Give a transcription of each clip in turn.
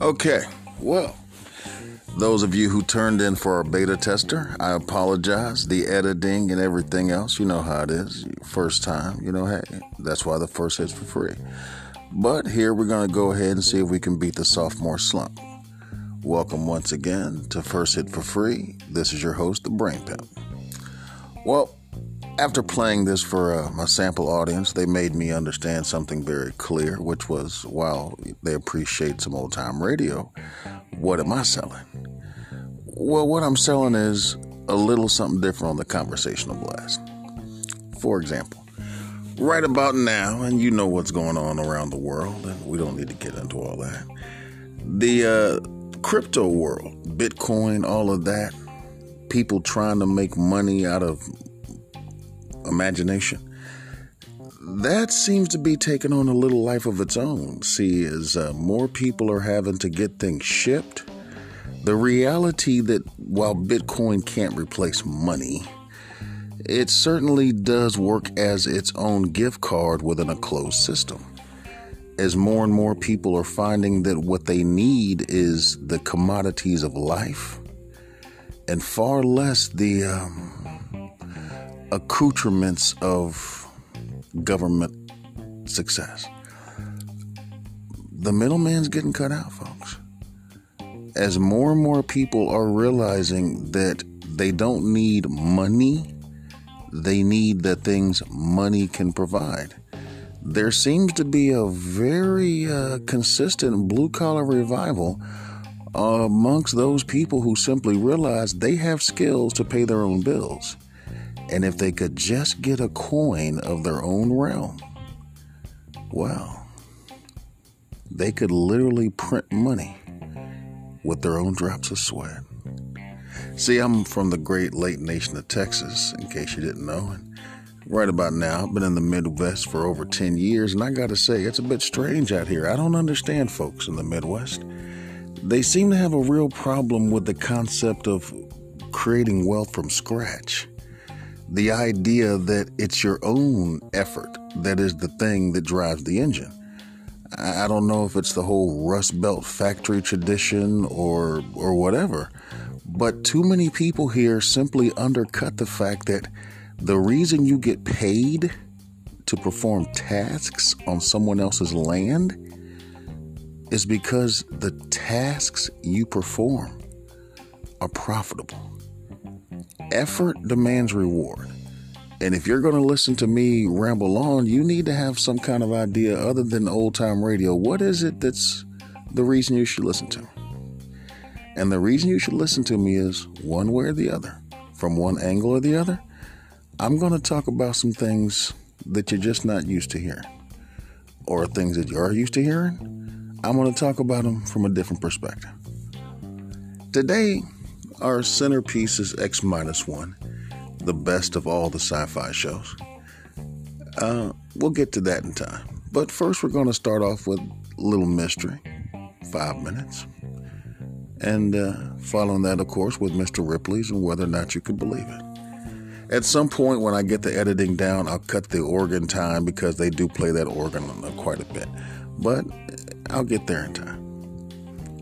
Okay, well, those of you who turned in for our beta tester, I apologize. The editing and everything else, you know how it is. First time, you know, hey, that's why the first hit's for free. But here we're going to go ahead and see if we can beat the sophomore slump. Welcome once again to First Hit for Free. This is your host, the Brain Pimp. Well, after playing this for uh, my sample audience, they made me understand something very clear, which was while they appreciate some old time radio, what am I selling? Well, what I'm selling is a little something different on the conversational blast. For example, right about now, and you know what's going on around the world, and we don't need to get into all that. The uh, crypto world, Bitcoin, all of that, people trying to make money out of imagination. That seems to be taking on a little life of its own. See, as uh, more people are having to get things shipped, the reality that while Bitcoin can't replace money, it certainly does work as its own gift card within a closed system. As more and more people are finding that what they need is the commodities of life and far less the um, accoutrements of government success. The middleman's getting cut out, folks. As more and more people are realizing that they don't need money, they need the things money can provide. There seems to be a very uh, consistent blue collar revival amongst those people who simply realize they have skills to pay their own bills. And if they could just get a coin of their own realm, well, they could literally print money with their own drops of sweat. See, I'm from the great lake nation of Texas, in case you didn't know. And right about now, I've been in the Midwest for over 10 years, and I gotta say, it's a bit strange out here. I don't understand folks in the Midwest. They seem to have a real problem with the concept of creating wealth from scratch the idea that it's your own effort that is the thing that drives the engine. I don't know if it's the whole Rust Belt factory tradition or or whatever, but too many people here simply undercut the fact that the reason you get paid to perform tasks on someone else's land is because the tasks you perform are profitable effort demands reward. And if you're going to listen to me ramble on, you need to have some kind of idea other than old time radio. What is it that's the reason you should listen to? And the reason you should listen to me is one way or the other, from one angle or the other. I'm going to talk about some things that you're just not used to hearing, or things that you are used to hearing. I'm going to talk about them from a different perspective. Today, our centerpiece is X minus one, the best of all the sci fi shows. Uh, we'll get to that in time. But first, we're going to start off with little mystery, five minutes. And uh, following that, of course, with Mr. Ripley's and whether or not you could believe it. At some point, when I get the editing down, I'll cut the organ time because they do play that organ quite a bit. But I'll get there in time.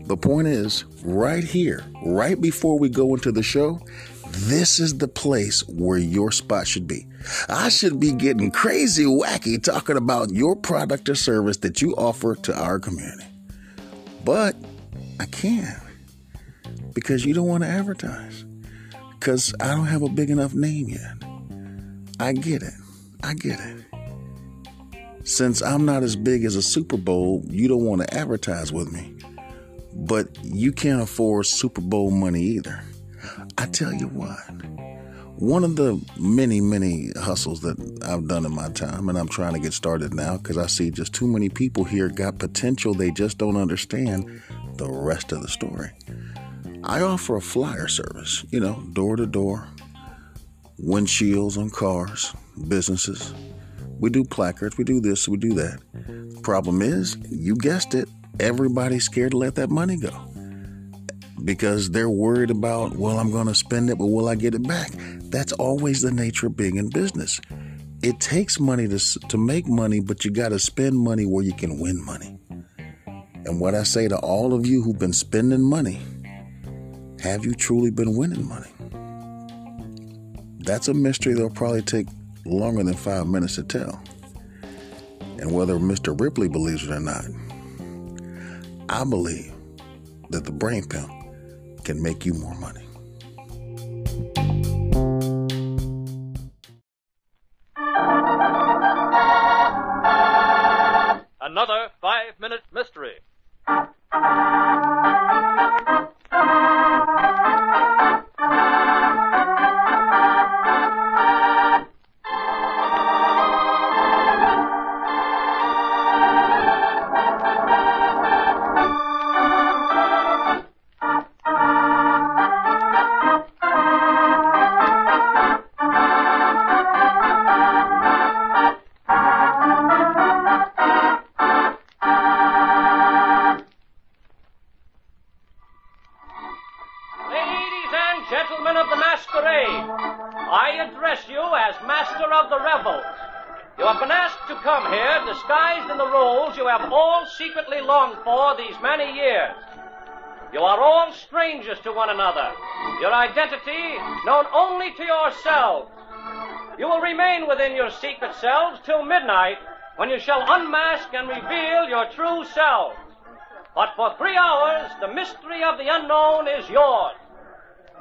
The point is, right here, right before we go into the show, this is the place where your spot should be. I should be getting crazy wacky talking about your product or service that you offer to our community. But I can't because you don't want to advertise. Because I don't have a big enough name yet. I get it. I get it. Since I'm not as big as a Super Bowl, you don't want to advertise with me but you can't afford Super Bowl money either. I tell you what, one of the many, many hustles that I've done in my time, and I'm trying to get started now because I see just too many people here got potential. They just don't understand the rest of the story. I offer a flyer service, you know, door to door, windshields on cars, businesses. We do placards, we do this, we do that. Problem is, you guessed it, everybody's scared to let that money go because they're worried about, well, I'm going to spend it, but will I get it back? That's always the nature of being in business. it takes money to to make money, but you got to spend money where you can win money. And what I say to all of you who've been spending money, have you truly been winning money? That's a mystery that'll probably take longer than five minutes to tell. And whether Mr. Ripley believes it or not, I believe that the brain pimp can make you more money. Secret selves till midnight when you shall unmask and reveal your true selves. But for three hours, the mystery of the unknown is yours.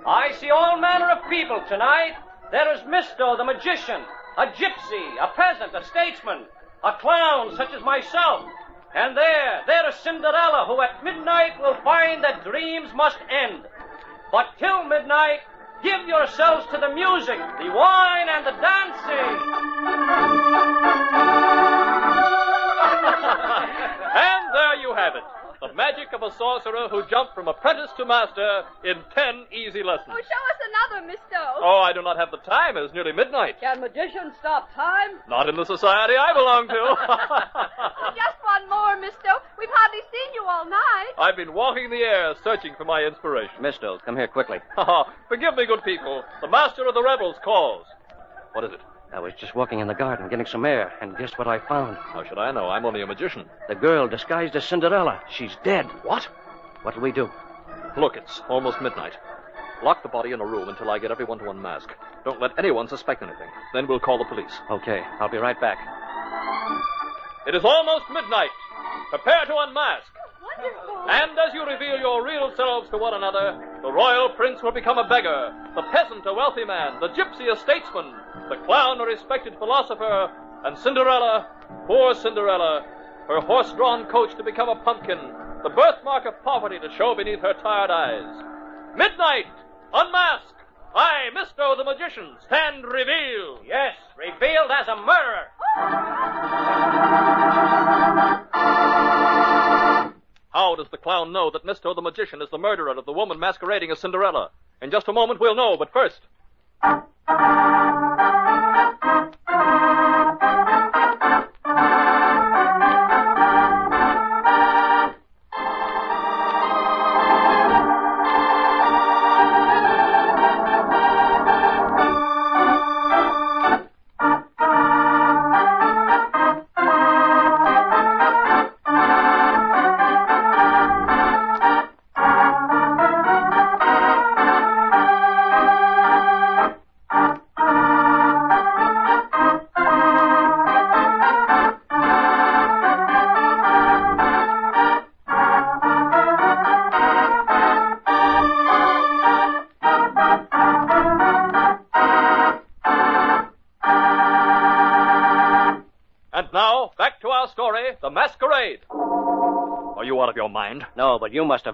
I see all manner of people tonight. There is Misto, the magician, a gypsy, a peasant, a statesman, a clown such as myself. And there, there is Cinderella, who at midnight will find that dreams must end. But till midnight, give yourselves to the music, the wine, and the dancing. and there you have it. The magic of a sorcerer who jumped from apprentice to master in ten easy lessons. Oh, show us another, Misto. Oh, I do not have the time. It is nearly midnight. Can magicians stop time? Not in the society I belong to. Oh, just one more, Misto. We've hardly seen you all night. I've been walking the air searching for my inspiration. Misto, come here quickly. Forgive me, good people. The master of the rebels calls. What is it? I was just walking in the garden getting some air, and guess what I found? How should I know? I'm only a magician. The girl disguised as Cinderella. She's dead. What? What'll we do? Look, it's almost midnight. Lock the body in a room until I get everyone to unmask. Don't let anyone suspect anything. Then we'll call the police. Okay, I'll be right back. It is almost midnight. Prepare to unmask. Wonderful. And as you reveal your real selves to one another, the royal prince will become a beggar, the peasant a wealthy man, the gypsy a statesman, the clown a respected philosopher, and Cinderella, poor Cinderella, her horse-drawn coach to become a pumpkin, the birthmark of poverty to show beneath her tired eyes. Midnight! Unmask! I, Misto the magician, stand revealed. Yes, revealed as a murderer. How does the clown know that Misto the magician is the murderer of the woman masquerading as Cinderella? In just a moment we'll know, but first.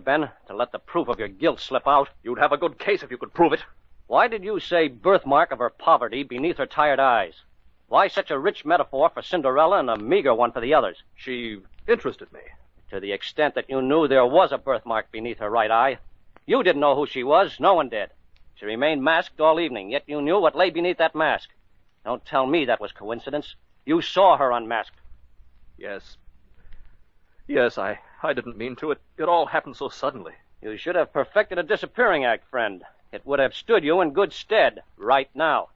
But you must have been to let the proof of your guilt slip out. You'd have a good case if you could prove it. Why did you say birthmark of her poverty beneath her tired eyes? Why such a rich metaphor for Cinderella and a meager one for the others? She interested me. To the extent that you knew there was a birthmark beneath her right eye. You didn't know who she was. No one did. She remained masked all evening, yet you knew what lay beneath that mask. Don't tell me that was coincidence. You saw her unmasked. Yes. Yes, I, I didn't mean to. It, it all happened so suddenly. You should have perfected a disappearing act, friend. It would have stood you in good stead right now.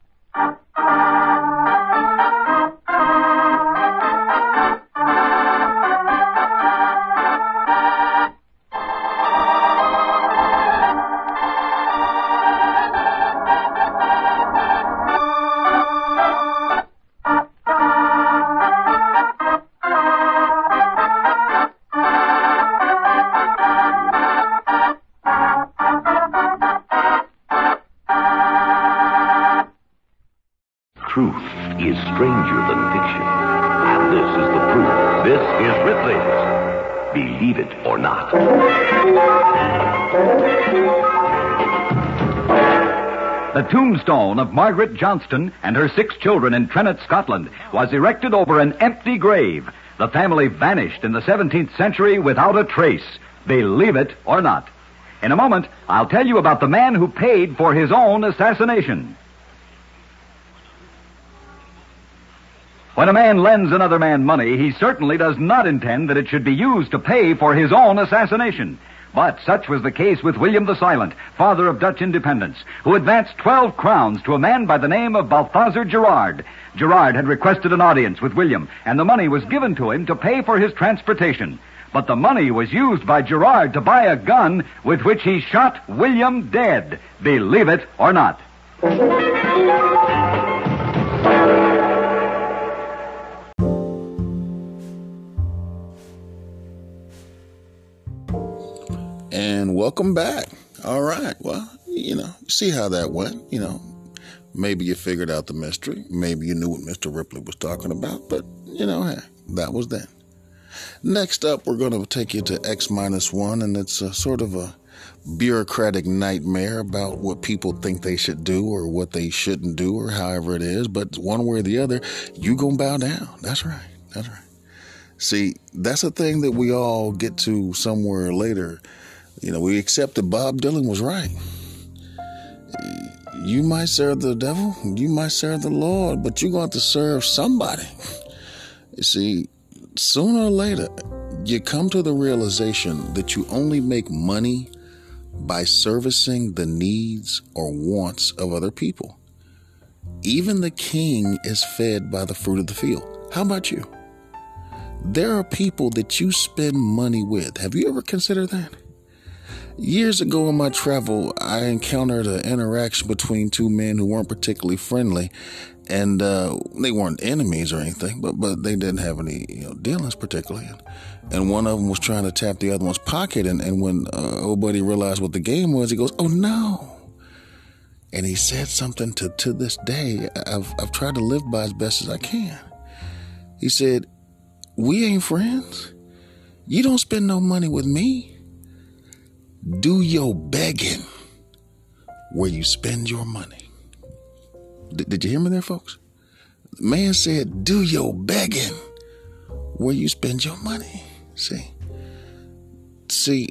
Truth is stranger than fiction. And this is the proof. This is Ripley's. Believe it or not. The tombstone of Margaret Johnston and her six children in Tranent, Scotland, was erected over an empty grave. The family vanished in the 17th century without a trace. Believe it or not. In a moment, I'll tell you about the man who paid for his own assassination. When a man lends another man money, he certainly does not intend that it should be used to pay for his own assassination. But such was the case with William the Silent, father of Dutch independence, who advanced 12 crowns to a man by the name of Balthazar Gerard. Gerard had requested an audience with William, and the money was given to him to pay for his transportation. But the money was used by Gerard to buy a gun with which he shot William dead. Believe it or not. And welcome back. All right. Well, you know, see how that went. You know, maybe you figured out the mystery. Maybe you knew what Mr. Ripley was talking about. But, you know, hey, that was then. Next up, we're going to take you to X minus one, and it's a sort of a bureaucratic nightmare about what people think they should do or what they shouldn't do or however it is. But one way or the other, you going to bow down. That's right. That's right. See, that's a thing that we all get to somewhere later. You know, we accept that Bob Dylan was right. You might serve the devil, you might serve the Lord, but you're going to, to serve somebody. You see, sooner or later, you come to the realization that you only make money by servicing the needs or wants of other people. Even the king is fed by the fruit of the field. How about you? There are people that you spend money with. Have you ever considered that? Years ago in my travel, I encountered an interaction between two men who weren't particularly friendly, and uh, they weren't enemies or anything, but but they didn't have any you know, dealings particularly. And, one of them was trying to tap the other one's pocket, and, and when uh, old buddy realized what the game was, he goes, "Oh no!" And he said something to to this day I've I've tried to live by as best as I can. He said, "We ain't friends. You don't spend no money with me." Do your begging where you spend your money. D- did you hear me there, folks? The man said, do your begging where you spend your money. See? See,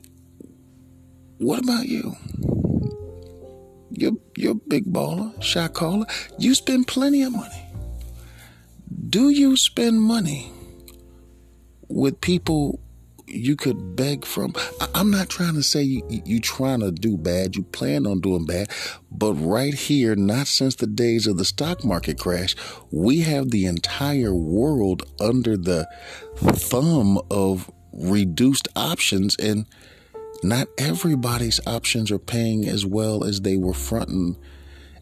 what about you? You're, you're a big baller, shot caller. You spend plenty of money. Do you spend money with people you could beg from. I'm not trying to say you, you trying to do bad. You plan on doing bad, but right here, not since the days of the stock market crash, we have the entire world under the thumb of reduced options, and not everybody's options are paying as well as they were fronting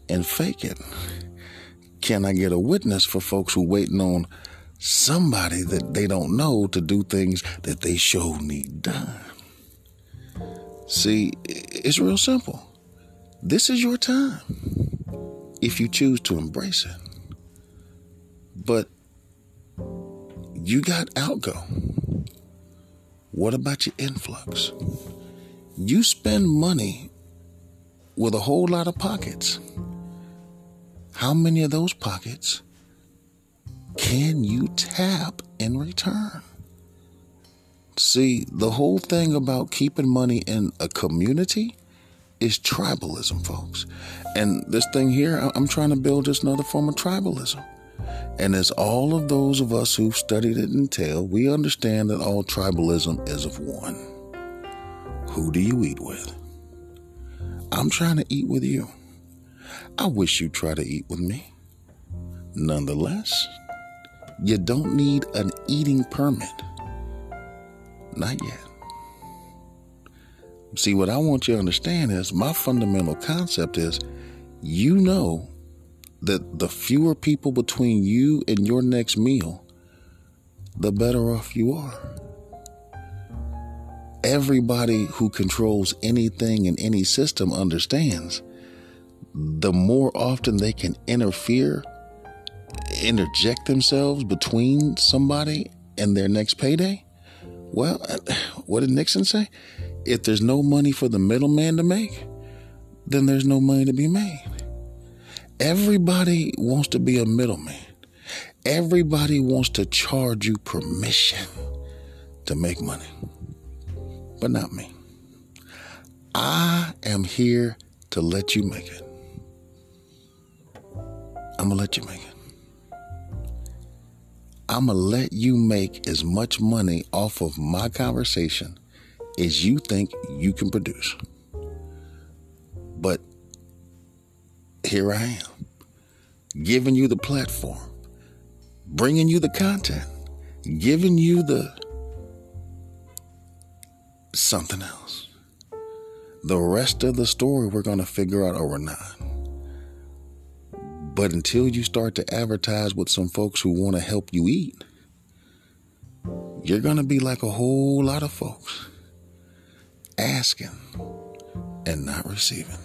and faking. Can I get a witness for folks who waiting on? Somebody that they don't know to do things that they sure need done. See, it's real simple. This is your time if you choose to embrace it. But you got outgo. What about your influx? You spend money with a whole lot of pockets. How many of those pockets can you tap in return? See, the whole thing about keeping money in a community is tribalism, folks. And this thing here, I'm trying to build just another form of tribalism. And as all of those of us who've studied it entail, we understand that all tribalism is of one. Who do you eat with? I'm trying to eat with you. I wish you'd try to eat with me. Nonetheless, you don't need an eating permit. Not yet. See, what I want you to understand is my fundamental concept is you know that the fewer people between you and your next meal, the better off you are. Everybody who controls anything in any system understands the more often they can interfere, interject themselves between somebody and their next payday. Well, what did Nixon say? If there's no money for the middleman to make, then there's no money to be made. Everybody wants to be a middleman. Everybody wants to charge you permission to make money, but not me. I am here to let you make it. I'm gonna let you make it. I'm gonna let you make as much money off of my conversation as you think you can produce. But here I am, giving you the platform, bringing you the content, giving you the something else. The rest of the story we're going to figure out over nine. But until you start to advertise with some folks who want to help you eat, you're going to be like a whole lot of folks asking and not receiving.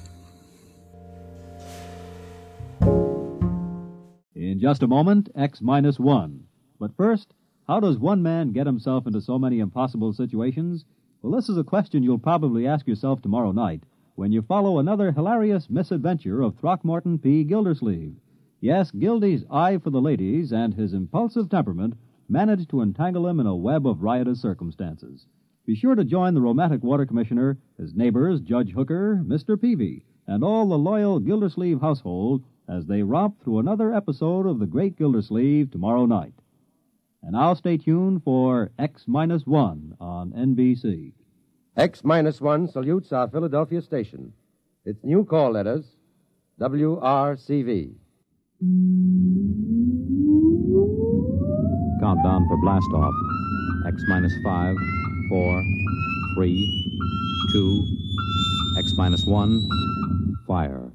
In just a moment, X minus one. But first, how does one man get himself into so many impossible situations? Well, this is a question you'll probably ask yourself tomorrow night when you follow another hilarious misadventure of Throckmorton P. Gildersleeve. Yes, Gildy's eye for the ladies and his impulsive temperament managed to entangle him in a web of riotous circumstances. Be sure to join the romantic water commissioner, his neighbors, Judge Hooker, Mr. Peavey, and all the loyal Gildersleeve household as they romp through another episode of The Great Gildersleeve tomorrow night. And now stay tuned for X minus one on NBC. X minus one salutes our Philadelphia station. Its new call letters WRCV. Countdown for blast off. X minus five, four, three, two, X minus one, fire.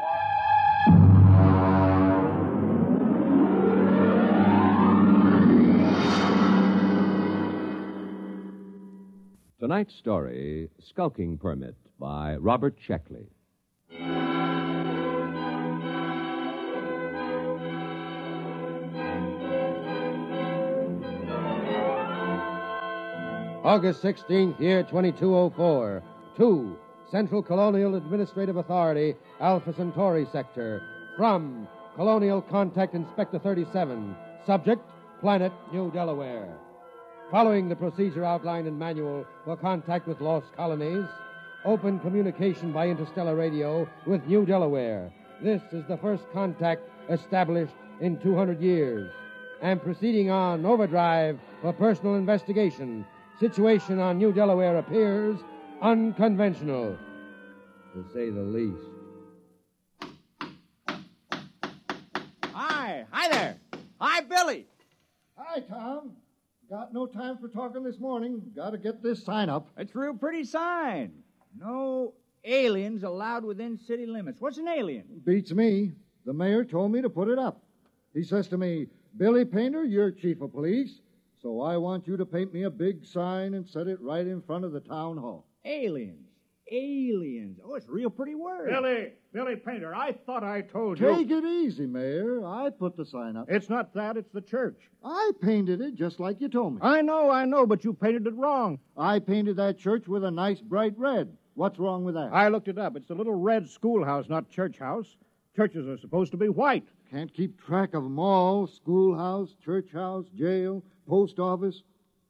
Tonight's story Skulking Permit by Robert Sheckley. August 16th, year 2204. 2. Central Colonial Administrative Authority, Alpha Centauri Sector. From Colonial Contact Inspector 37. Subject, Planet New Delaware. Following the procedure outlined in manual for contact with lost colonies, open communication by interstellar radio with New Delaware. This is the first contact established in 200 years. And proceeding on overdrive for personal investigation. Situation on New Delaware appears unconventional, to say the least. Hi, hi there. Hi, Billy. Hi, Tom. Got no time for talking this morning. Got to get this sign up. It's a real pretty sign. No aliens allowed within city limits. What's an alien? Beats me. The mayor told me to put it up. He says to me, Billy Painter, you're chief of police, so I want you to paint me a big sign and set it right in front of the town hall. Aliens. Aliens. Oh, it's a real pretty word. Billy, Billy Painter, I thought I told you. Take it easy, Mayor. I put the sign up. It's not that, it's the church. I painted it just like you told me. I know, I know, but you painted it wrong. I painted that church with a nice bright red. What's wrong with that? I looked it up. It's a little red schoolhouse, not church house. Churches are supposed to be white. Can't keep track of 'em all. Schoolhouse, church house, jail, post office.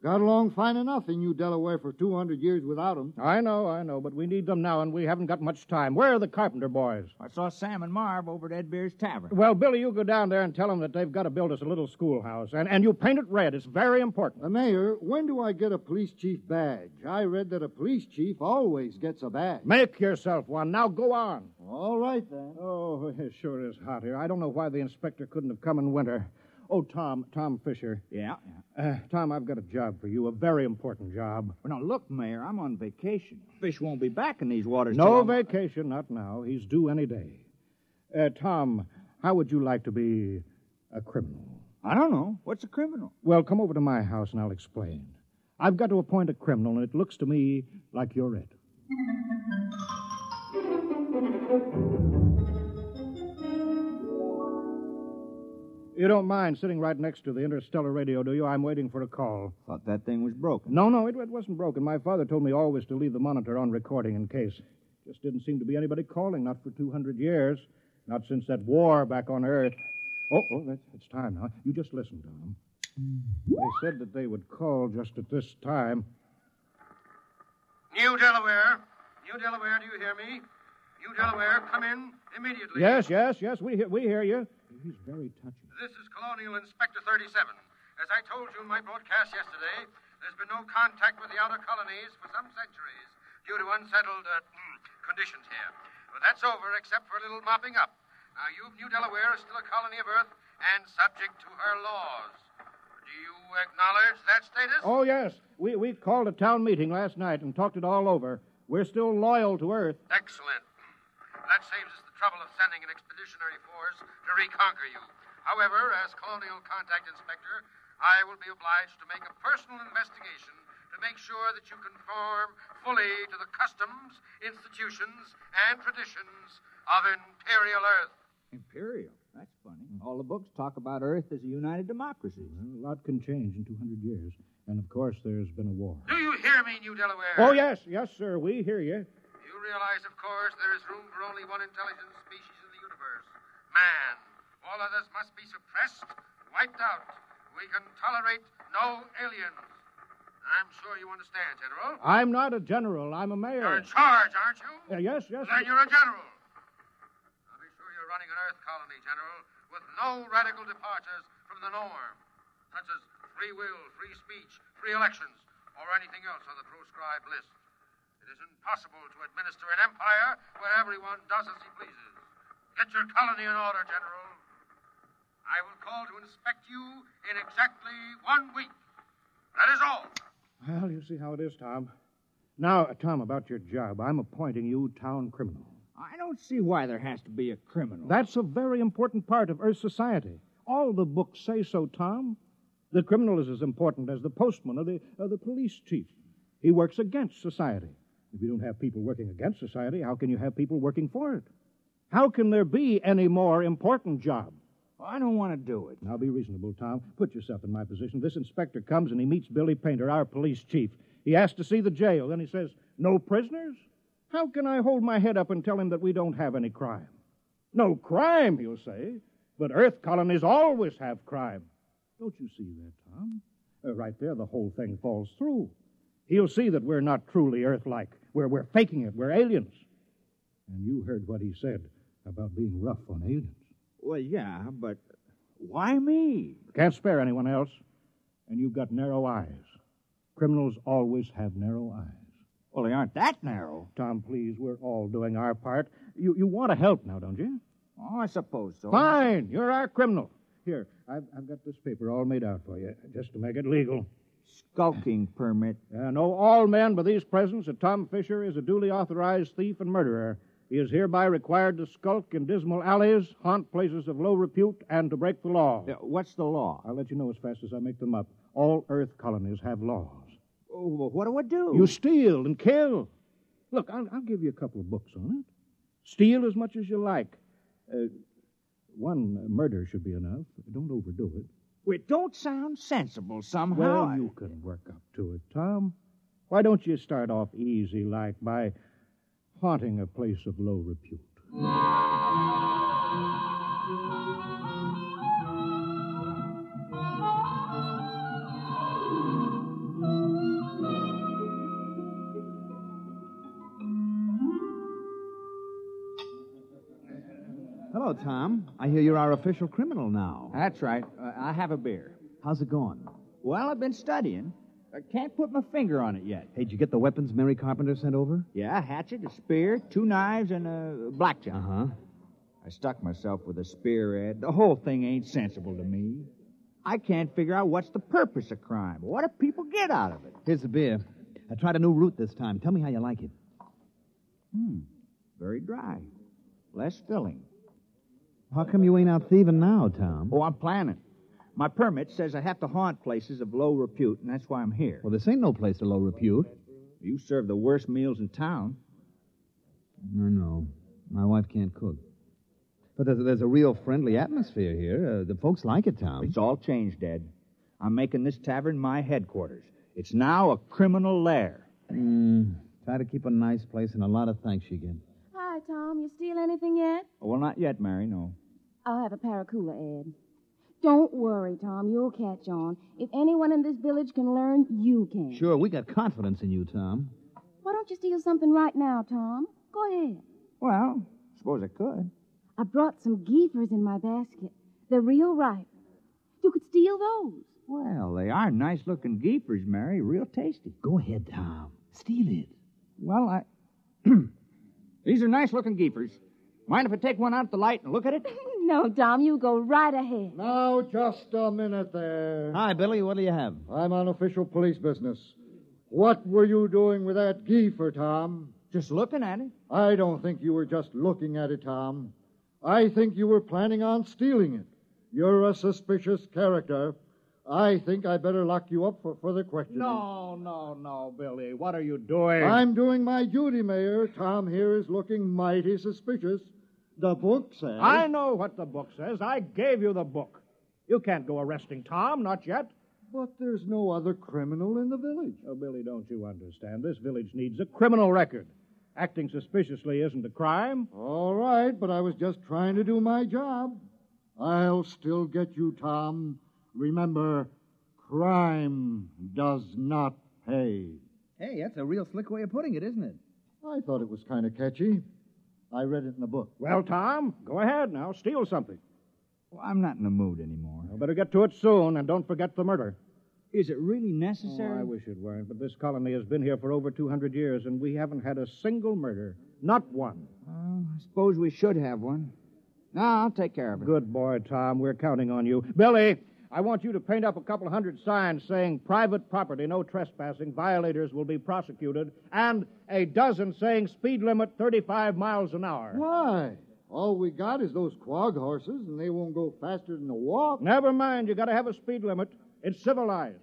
Got along fine enough in New Delaware for 200 years without 'em. I know, I know, but we need them now, and we haven't got much time. Where are the carpenter boys? I saw Sam and Marv over at Ed Beer's Tavern. Well, Billy, you go down there and tell them that they've got to build us a little schoolhouse, and, and you paint it red. It's very important. Uh, Mayor, when do I get a police chief badge? I read that a police chief always gets a badge. Make yourself one. Now go on. All right, then. Oh, it sure is hot here. I don't know why the inspector couldn't have come in winter. Oh, Tom, Tom Fisher. Yeah? Uh, Tom, I've got a job for you, a very important job. Well, now, look, Mayor, I'm on vacation. Fish won't be back in these waters. No till I'm- vacation, not now. He's due any day. Uh, Tom, how would you like to be a criminal? I don't know. What's a criminal? Well, come over to my house and I'll explain. I've got to appoint a criminal, and it looks to me like you're it. You don't mind sitting right next to the interstellar radio, do you? I'm waiting for a call. Thought that thing was broken. No, no, it, it wasn't broken. My father told me always to leave the monitor on recording in case. Just didn't seem to be anybody calling, not for 200 years. Not since that war back on Earth. Oh, oh, that's, it's time now. You just listen, Tom. They said that they would call just at this time. New Delaware. New Delaware, do you hear me? New Delaware, come in immediately. Yes, yes, yes, we we hear you. He's very touchy. This is Colonial Inspector 37. As I told you in my broadcast yesterday, there's been no contact with the outer colonies for some centuries due to unsettled uh, conditions here. But that's over, except for a little mopping up. Now, you, New Delaware, is still a colony of Earth and subject to her laws. Do you acknowledge that status? Oh, yes. We, we called a town meeting last night and talked it all over. We're still loyal to Earth. Excellent. That saves us the trouble of sending an expeditionary force to reconquer you. However, as Colonial Contact Inspector, I will be obliged to make a personal investigation to make sure that you conform fully to the customs, institutions, and traditions of Imperial Earth. Imperial? That's funny. All the books talk about Earth as a united democracy. A lot can change in 200 years. And, of course, there's been a war. Do you hear me, New Delaware? Oh, yes, yes, sir. We hear you. Realize, of course, there is room for only one intelligent species in the universe man. All others must be suppressed, wiped out. We can tolerate no aliens. I'm sure you understand, General. I'm not a general. I'm a mayor. You're in charge, aren't you? Uh, yes, yes. Then you're a general. I'll be sure you're running an Earth colony, General, with no radical departures from the norm, such as free will, free speech, free elections, or anything else on the proscribed list. It is impossible to administer an empire where everyone does as he pleases. Get your colony in order, General. I will call to inspect you in exactly one week. That is all. Well, you see how it is, Tom. Now, uh, Tom, about your job. I'm appointing you town criminal. I don't see why there has to be a criminal. That's a very important part of Earth society. All the books say so, Tom. The criminal is as important as the postman or the, or the police chief. He works against society. If you don't have people working against society, how can you have people working for it? How can there be any more important job? I don't want to do it. Now be reasonable, Tom. Put yourself in my position. This inspector comes and he meets Billy Painter, our police chief. He asks to see the jail. Then he says, No prisoners? How can I hold my head up and tell him that we don't have any crime? No crime, he'll say. But Earth colonies always have crime. Don't you see that, Tom? Uh, right there, the whole thing falls through. He'll see that we're not truly Earth like. We're, we're faking it. We're aliens. And you heard what he said about being rough on aliens. Well, yeah, but why me? Can't spare anyone else. And you've got narrow eyes. Criminals always have narrow eyes. Well, they aren't that narrow. Tom, please, we're all doing our part. You, you want to help now, don't you? Oh, I suppose so. Fine. You're our criminal. Here, I've, I've got this paper all made out for you, just to make it legal. Skulking permit. Uh, know all men by these presents that Tom Fisher is a duly authorized thief and murderer. He is hereby required to skulk in dismal alleys, haunt places of low repute, and to break the law. What's the law? I'll let you know as fast as I make them up. All Earth colonies have laws. Oh, well, what do I do? You steal and kill. Look, I'll, I'll give you a couple of books on it. Steal as much as you like. Uh, one murder should be enough. Don't overdo it. It don't sound sensible somehow. Well, you can work up to it, Tom. Why don't you start off easy like by haunting a place of low repute? Hello, Tom. I hear you're our official criminal now. That's right. Uh, I have a beer. How's it going? Well, I've been studying. I can't put my finger on it yet. Hey, did you get the weapons Mary Carpenter sent over? Yeah, a hatchet, a spear, two knives, and a blackjack. Uh huh. I stuck myself with a spear, Ed. The whole thing ain't sensible to me. I can't figure out what's the purpose of crime. What do people get out of it? Here's the beer. I tried a new route this time. Tell me how you like it. Hmm. Very dry. Less filling. How come you ain't out thieving now, Tom? Oh, I'm planning. My permit says I have to haunt places of low repute, and that's why I'm here. Well, this ain't no place of low repute. You serve the worst meals in town. I know. My wife can't cook. But there's, there's a real friendly atmosphere here. Uh, the folks like it, Tom. It's all changed, Ed. I'm making this tavern my headquarters. It's now a criminal lair. Mm, try to keep a nice place, and a lot of thanks you get. Hi, Tom. You steal anything yet? Oh, well, not yet, Mary, no. I'll have a paracoola, Ed. Don't worry, Tom. You'll catch on. If anyone in this village can learn, you can. Sure, we got confidence in you, Tom. Why don't you steal something right now, Tom? Go ahead. Well, suppose I could. I brought some geefers in my basket. They're real ripe. You could steal those. Well, they are nice looking geepers, Mary. Real tasty. Go ahead, Tom. Steal it. Well, I. These are nice looking geepers. Mind if I take one out of the light and look at it? no, Tom, you go right ahead. Now, just a minute there. Hi, Billy. What do you have? I'm on official police business. What were you doing with that geefer, Tom? Just looking at it. I don't think you were just looking at it, Tom. I think you were planning on stealing it. You're a suspicious character. I think I better lock you up for further questioning. No, no, no, Billy. What are you doing? I'm doing my duty, Mayor. Tom here is looking mighty suspicious. The book says. I know what the book says. I gave you the book. You can't go arresting Tom, not yet. But there's no other criminal in the village. Oh, Billy, don't you understand? This village needs a criminal record. Acting suspiciously isn't a crime. All right, but I was just trying to do my job. I'll still get you, Tom. Remember, crime does not pay. Hey, that's a real slick way of putting it, isn't it? I thought it was kind of catchy. I read it in the book. Well, Tom, go ahead now. Steal something. Well, I'm not in the mood anymore. Well, better get to it soon, and don't forget the murder. Is it really necessary? Oh, I wish it weren't, but this colony has been here for over 200 years, and we haven't had a single murder. Not one. Oh, I suppose we should have one. No, I'll take care of it. Good boy, Tom. We're counting on you. Billy, I want you to paint up a couple hundred signs saying private property, no trespassing, violators will be prosecuted, and a dozen saying speed limit 35 miles an hour. Why? All we got is those quag horses, and they won't go faster than a walk. Never mind. You got to have a speed limit. It's civilized.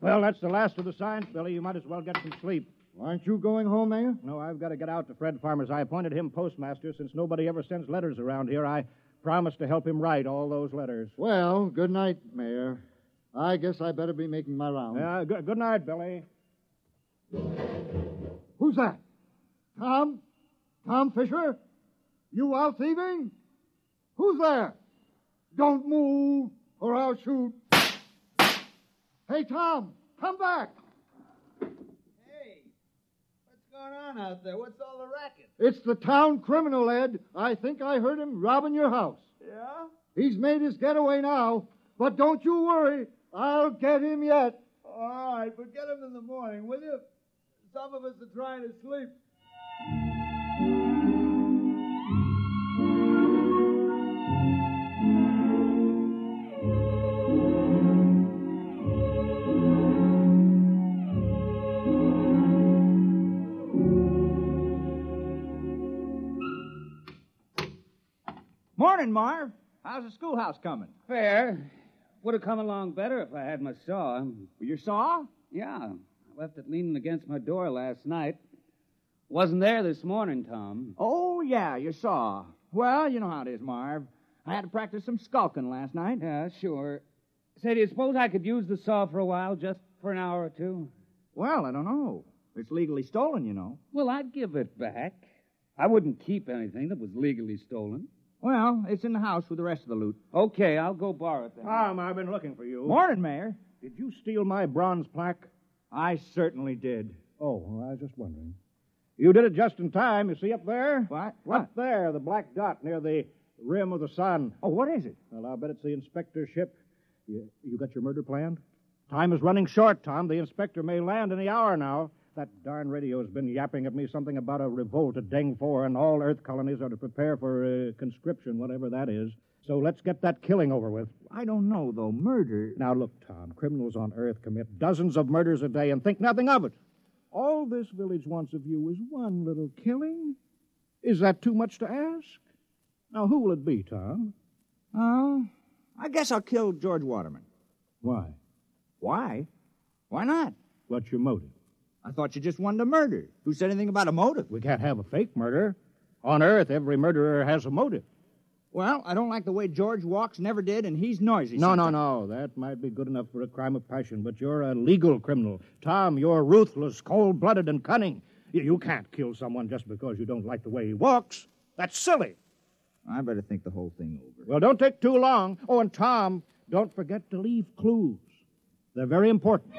Well, that's the last of the signs, Billy. You might as well get some sleep. Aren't you going home, Mayor? No, I've got to get out to Fred Farmers. I appointed him postmaster. Since nobody ever sends letters around here, I promised to help him write all those letters. Well, good night, Mayor. I guess I better be making my rounds. Yeah, good, good night, Billy. Who's that? Tom? Tom Fisher? You out thieving? Who's there? Don't move, or I'll shoot. Hey, Tom, come back. Going on out there? What's all the racket? It's the town criminal, Ed. I think I heard him robbing your house. Yeah? He's made his getaway now, but don't you worry. I'll get him yet. All right, but get him in the morning, will you? Some of us are trying to sleep. Morning, Marv. How's the schoolhouse coming? Fair. Would have come along better if I had my saw. Your saw? Yeah. I left it leaning against my door last night. Wasn't there this morning, Tom. Oh, yeah, your saw. Well, you know how it is, Marv. I had to practice some skulking last night. Yeah, sure. Say, do you suppose I could use the saw for a while, just for an hour or two? Well, I don't know. It's legally stolen, you know. Well, I'd give it back. I wouldn't keep anything that was legally stolen. Well, it's in the house with the rest of the loot. Okay, I'll go borrow it then. Tom, I've been looking for you. Morning, Mayor. Did you steal my bronze plaque? I certainly did. Oh, well, I was just wondering. You did it just in time. You see up there? What? What? Up there, the black dot near the rim of the sun. Oh, what is it? Well, I'll bet it's the inspector's ship. You, you got your murder planned? Time is running short, Tom. The inspector may land any hour now. That darn radio's been yapping at me something about a revolt at Deng 4, and all Earth colonies are to prepare for uh, conscription, whatever that is. So let's get that killing over with. I don't know, though. Murder. Now, look, Tom, criminals on Earth commit dozens of murders a day and think nothing of it. All this village wants of you is one little killing. Is that too much to ask? Now, who will it be, Tom? Oh, I guess I'll kill George Waterman. Why? Why? Why not? What's your motive? I thought you just wanted a murder. Who said anything about a motive? We can't have a fake murder. On Earth, every murderer has a motive. Well, I don't like the way George walks, never did, and he's noisy. No, no, sometimes. no. That might be good enough for a crime of passion, but you're a legal criminal. Tom, you're ruthless, cold blooded, and cunning. You can't kill someone just because you don't like the way he walks. That's silly. I better think the whole thing over. Well, don't take too long. Oh, and Tom, don't forget to leave clues. They're very important.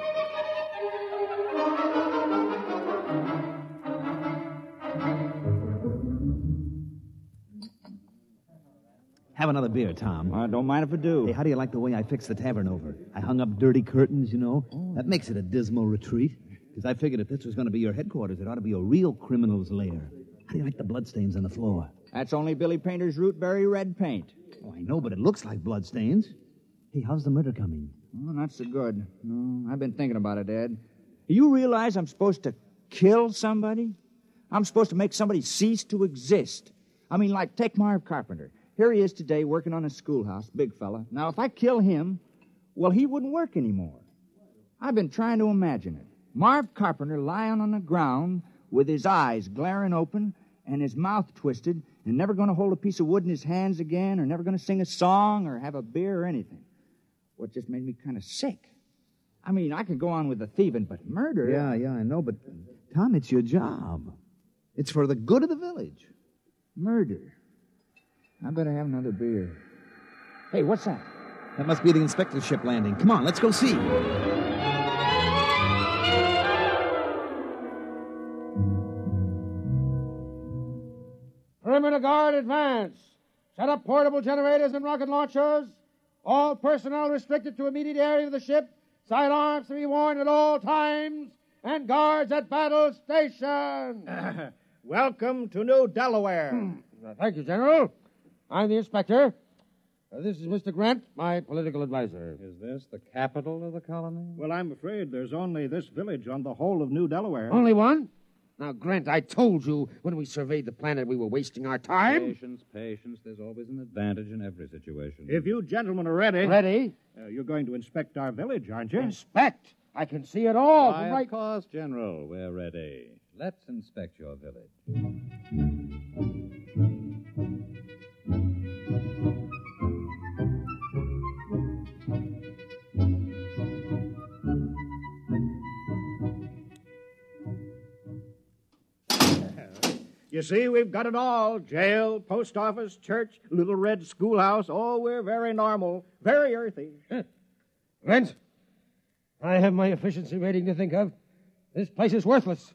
Have another beer, Tom. I don't mind if I do. Hey, how do you like the way I fixed the tavern over? I hung up dirty curtains, you know. Oh. That makes it a dismal retreat. Because I figured if this was going to be your headquarters, it ought to be a real criminal's lair. How do you like the bloodstains on the floor? That's only Billy Painter's rootberry red paint. Oh, I know, but it looks like bloodstains. Hey, how's the murder coming? Oh, not so good. No, I've been thinking about it, Ed. You realize I'm supposed to kill somebody? I'm supposed to make somebody cease to exist. I mean, like, take Marv Carpenter. Here he is today working on a schoolhouse, big fella. Now, if I kill him, well, he wouldn't work anymore. I've been trying to imagine it. Marv Carpenter lying on the ground with his eyes glaring open and his mouth twisted and never going to hold a piece of wood in his hands again or never going to sing a song or have a beer or anything. What just made me kind of sick. I mean, I could go on with the thieving, but murder. Yeah, yeah, I know, but Tom, it's your job. It's for the good of the village. Murder. I better have another beer. Hey, what's that? That must be the inspector's ship landing. Come on, let's go see. Perimeter guard advance. Set up portable generators and rocket launchers. All personnel restricted to immediate area of the ship. Sidearms to be worn at all times. And guards at battle station. Welcome to New Delaware. Hmm. Thank you, General. I'm the inspector. Uh, this is Mr. Grant, my political advisor. Is this the capital of the colony? Well, I'm afraid there's only this village on the whole of New Delaware. Only one? Now, Grant, I told you when we surveyed the planet we were wasting our time. Patience, patience. There's always an advantage in every situation. If you gentlemen are ready. Ready? Uh, you're going to inspect our village, aren't you? Inspect? I can see it all. Why, from right... of course, General. We're ready. Let's inspect your village. You see, we've got it all jail, post office, church, little red schoolhouse. Oh, we're very normal, very earthy. Grant, I have my efficiency rating to think of. This place is worthless.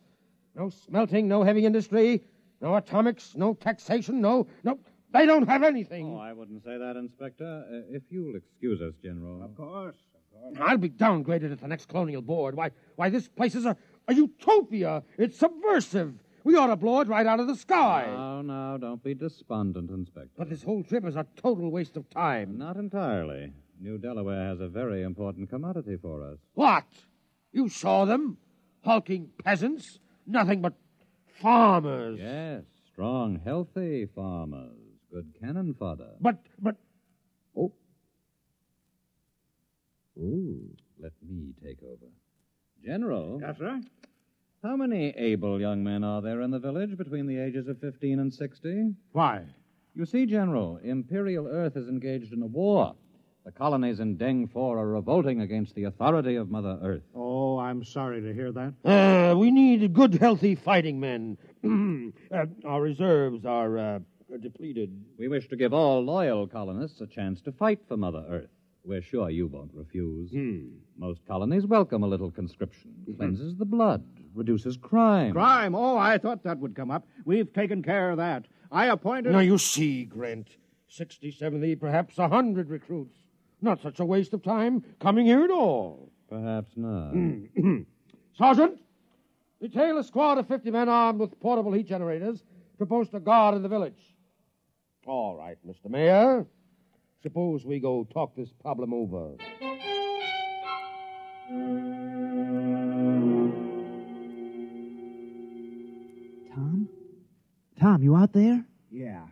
No smelting, no heavy industry, no atomics, no taxation, no, no. They don't have anything. Oh, I wouldn't say that, Inspector. Uh, if you'll excuse us, General. Of course, of course. I'll be downgraded at the next colonial board. Why, why, this place is a, a utopia. It's subversive. We ought to blow it right out of the sky. Now, now, don't be despondent, Inspector. But this whole trip is a total waste of time. Not entirely. New Delaware has a very important commodity for us. What? You saw them? Hulking peasants? Nothing but farmers. Yes, strong, healthy farmers. Good cannon fodder. But, but, Oh. Ooh, let me take over. General. Yes, sir? How many able young men are there in the village between the ages of 15 and 60? Why? You see, General, Imperial Earth is engaged in a war. The colonies in Deng 4 are revolting against the authority of Mother Earth. Oh, I'm sorry to hear that. Uh, we need good, healthy fighting men. uh, our reserves are uh, depleted. We wish to give all loyal colonists a chance to fight for Mother Earth. We're sure you won't refuse. Hmm. Most colonies welcome a little conscription. Cleanses the blood, reduces crime. Crime? Oh, I thought that would come up. We've taken care of that. I appointed. Now, you see, Grant, 60, 70, perhaps a 100 recruits. Not such a waste of time coming here at all. Perhaps not. Sergeant, detail a squad of 50 men armed with portable heat generators to post a guard in the village. All right, Mr. Mayor. Suppose we go talk this problem over. Tom? Tom, you out there? Yeah.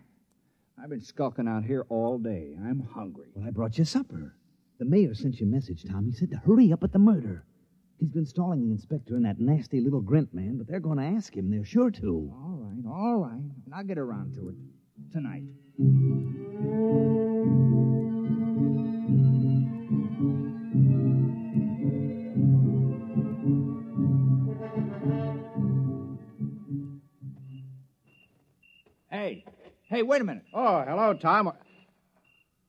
I've been skulking out here all day. I'm hungry. Well, I brought you supper. The mayor sent you a message, Tom. He said to hurry up at the murder. He's been stalling the inspector and that nasty little Grint man, but they're going to ask him. They're sure to. All right, all right. And I'll get around to it tonight. Hey, hey, wait a minute. Oh, hello, Tom.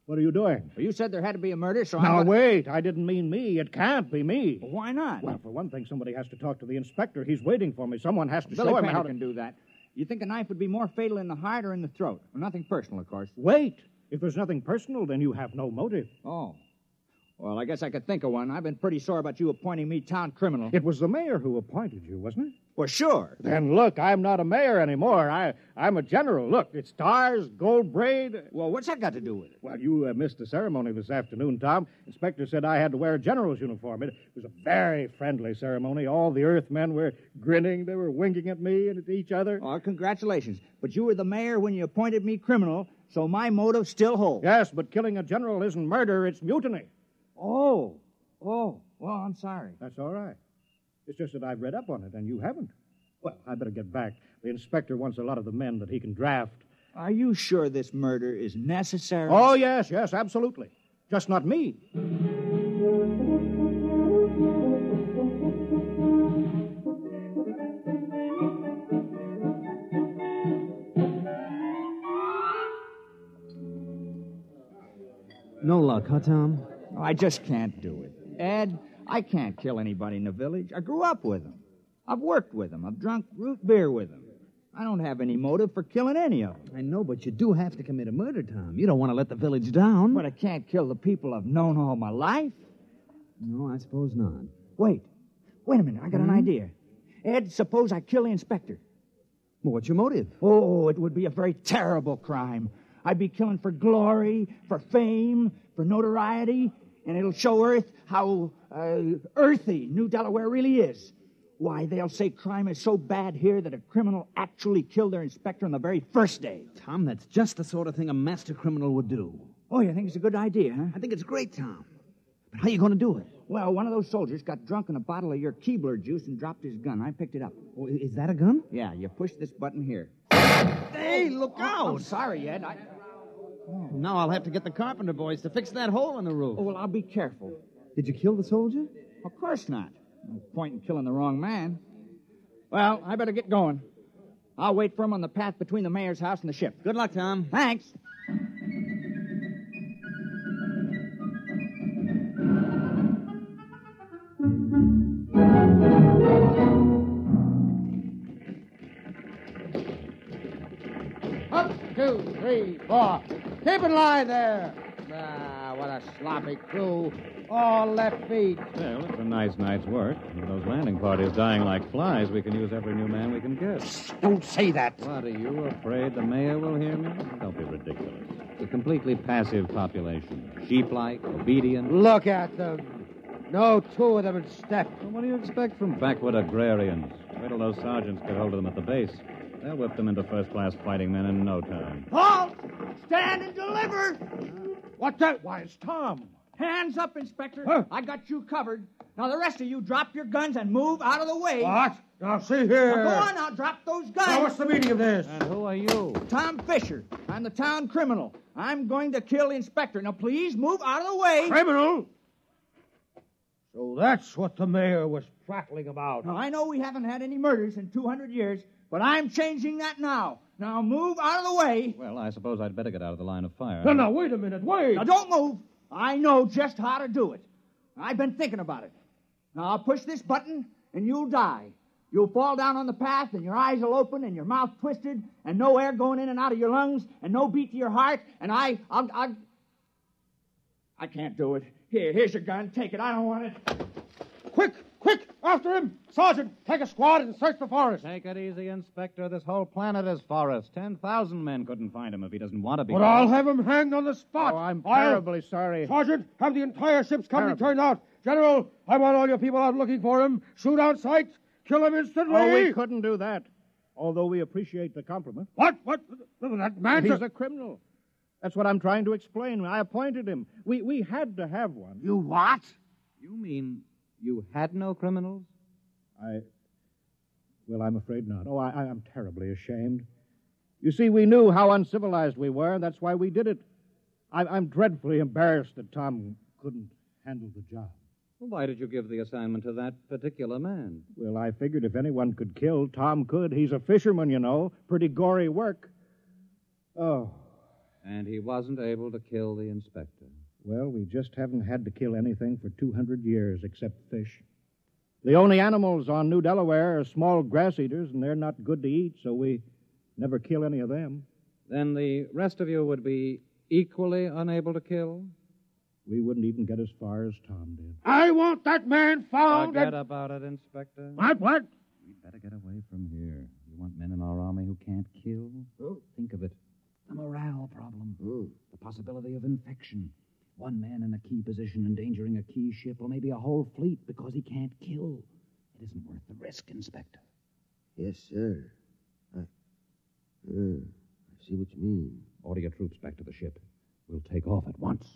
What are you doing? Well, you said there had to be a murder, so now, I'm. wait. I didn't mean me. It can't be me. Why not? Well, for one thing, somebody has to talk to the inspector. He's waiting for me. Someone has to Billy show him Painter how to. can do that. You think a knife would be more fatal in the heart or in the throat? Well, nothing personal, of course. Wait. If there's nothing personal, then you have no motive. Oh. Well, I guess I could think of one. I've been pretty sore about you appointing me town criminal. It was the mayor who appointed you, wasn't it? Well, sure. Then look, I'm not a mayor anymore. I, I'm a general. Look, it's stars, gold braid. Well, what's that got to do with it? Well, you uh, missed the ceremony this afternoon, Tom. Inspector said I had to wear a general's uniform. It was a very friendly ceremony. All the Earthmen were grinning. They were winking at me and at each other. Oh, congratulations. But you were the mayor when you appointed me criminal, so my motive still holds. Yes, but killing a general isn't murder, it's mutiny. Oh. Oh. Well, I'm sorry. That's all right. It's just that I've read up on it, and you haven't. Well, I better get back. The inspector wants a lot of the men that he can draft. Are you sure this murder is necessary? Oh, yes, yes, absolutely. Just not me. No luck, huh, Tom? Oh, I just can't do it. Ed, I can't kill anybody in the village. I grew up with them. I've worked with them. I've drunk root beer with them. I don't have any motive for killing any of them. I know, but you do have to commit a murder, Tom. You don't want to let the village down. But I can't kill the people I've known all my life. No, I suppose not. Wait. Wait a minute. I got Hmm? an idea. Ed, suppose I kill the inspector. Well, what's your motive? Oh, it would be a very terrible crime. I'd be killing for glory, for fame, for notoriety, and it'll show Earth how uh, earthy New Delaware really is. Why, they'll say crime is so bad here that a criminal actually killed their inspector on the very first day. Tom, that's just the sort of thing a master criminal would do. Oh, you think it's a good idea, huh? I think it's great, Tom. But how are you going to do it? Well, one of those soldiers got drunk on a bottle of your Keebler juice and dropped his gun. I picked it up. Oh, is that a gun? Yeah, you push this button here. Hey, look Oh, out! I'm sorry, Ed. I... Now I'll have to get the carpenter boys to fix that hole in the roof. Oh, well, I'll be careful. Did you kill the soldier? Of course not. No point in killing the wrong man. Well, I better get going. I'll wait for him on the path between the mayor's house and the ship. Good luck, Tom. Thanks. Up, two, three, four. Keep in line there. Ah, what a sloppy crew. All left feet. Well, it's a nice night's work. With those landing parties dying like flies, we can use every new man we can get. Don't say that. What, are you afraid the mayor will hear me? Don't be ridiculous. It's a completely passive population. Sheep-like, obedient. Look at them. No two of them in step. Well, what do you expect from backward agrarians? Wait till those sergeants get hold of them at the base. They'll whip them into first-class fighting men in no time. Halt! Stand and deliver! What that? Why, it's Tom. Hands up, Inspector. Huh? I got you covered. Now, the rest of you drop your guns and move out of the way. What? Now, see here. Now, go on now, drop those guns. Now, what's the meaning of this? And who are you? Tom Fisher. I'm the town criminal. I'm going to kill the inspector. Now, please move out of the way. Criminal? So that's what the mayor was prattling about. Now, I know we haven't had any murders in 200 years, but I'm changing that now. Now, move out of the way. Well, I suppose I'd better get out of the line of fire. No, no, wait a minute, wait. Now, don't move. I know just how to do it. I've been thinking about it. Now, I'll push this button, and you'll die. You'll fall down on the path, and your eyes will open, and your mouth twisted, and no air going in and out of your lungs, and no beat to your heart, and I, I'll, I'll... I can't do it. Here, here's your gun. Take it. I don't want it. Quick, quick, after him. Sergeant, take a squad and search the forest. Take it easy, Inspector. This whole planet is forest. Ten thousand men couldn't find him if he doesn't want to be. But I'll have him hanged on the spot. Oh, I'm I'll- terribly sorry. Sergeant, have the entire ship's company turned out. General, I want all your people out looking for him. Shoot on sight. Kill him instantly. Oh, we couldn't do that. Although we appreciate the compliment. What? What? That man's He's a- a criminal. That's what I'm trying to explain. I appointed him. We we had to have one. You what? You mean you had no criminals? I. Well, I'm afraid not. Oh, I, I- I'm terribly ashamed. You see, we knew how uncivilized we were, and that's why we did it. I, I'm dreadfully embarrassed that Tom couldn't handle the job. Well, why did you give the assignment to that particular man? Well, I figured if anyone could kill, Tom could. He's a fisherman, you know. Pretty gory work. Oh, And he wasn't able to kill the inspector. Well, we just haven't had to kill anything for 200 years except fish. The only animals on New Delaware are small grass eaters, and they're not good to eat, so we never kill any of them. Then the rest of you would be equally unable to kill? We wouldn't even get as far as Tom did. I want that man found. Forget and- about it, Inspector. What? What? We'd better get away from here. You want men in our army who can't kill? Oh. Think of it. The morale problem. The possibility of infection. One man in a key position endangering a key ship or maybe a whole fleet because he can't kill. It isn't worth the risk, Inspector. Yes, sir. I, uh, I see what you mean. Order your troops back to the ship. We'll take off at once.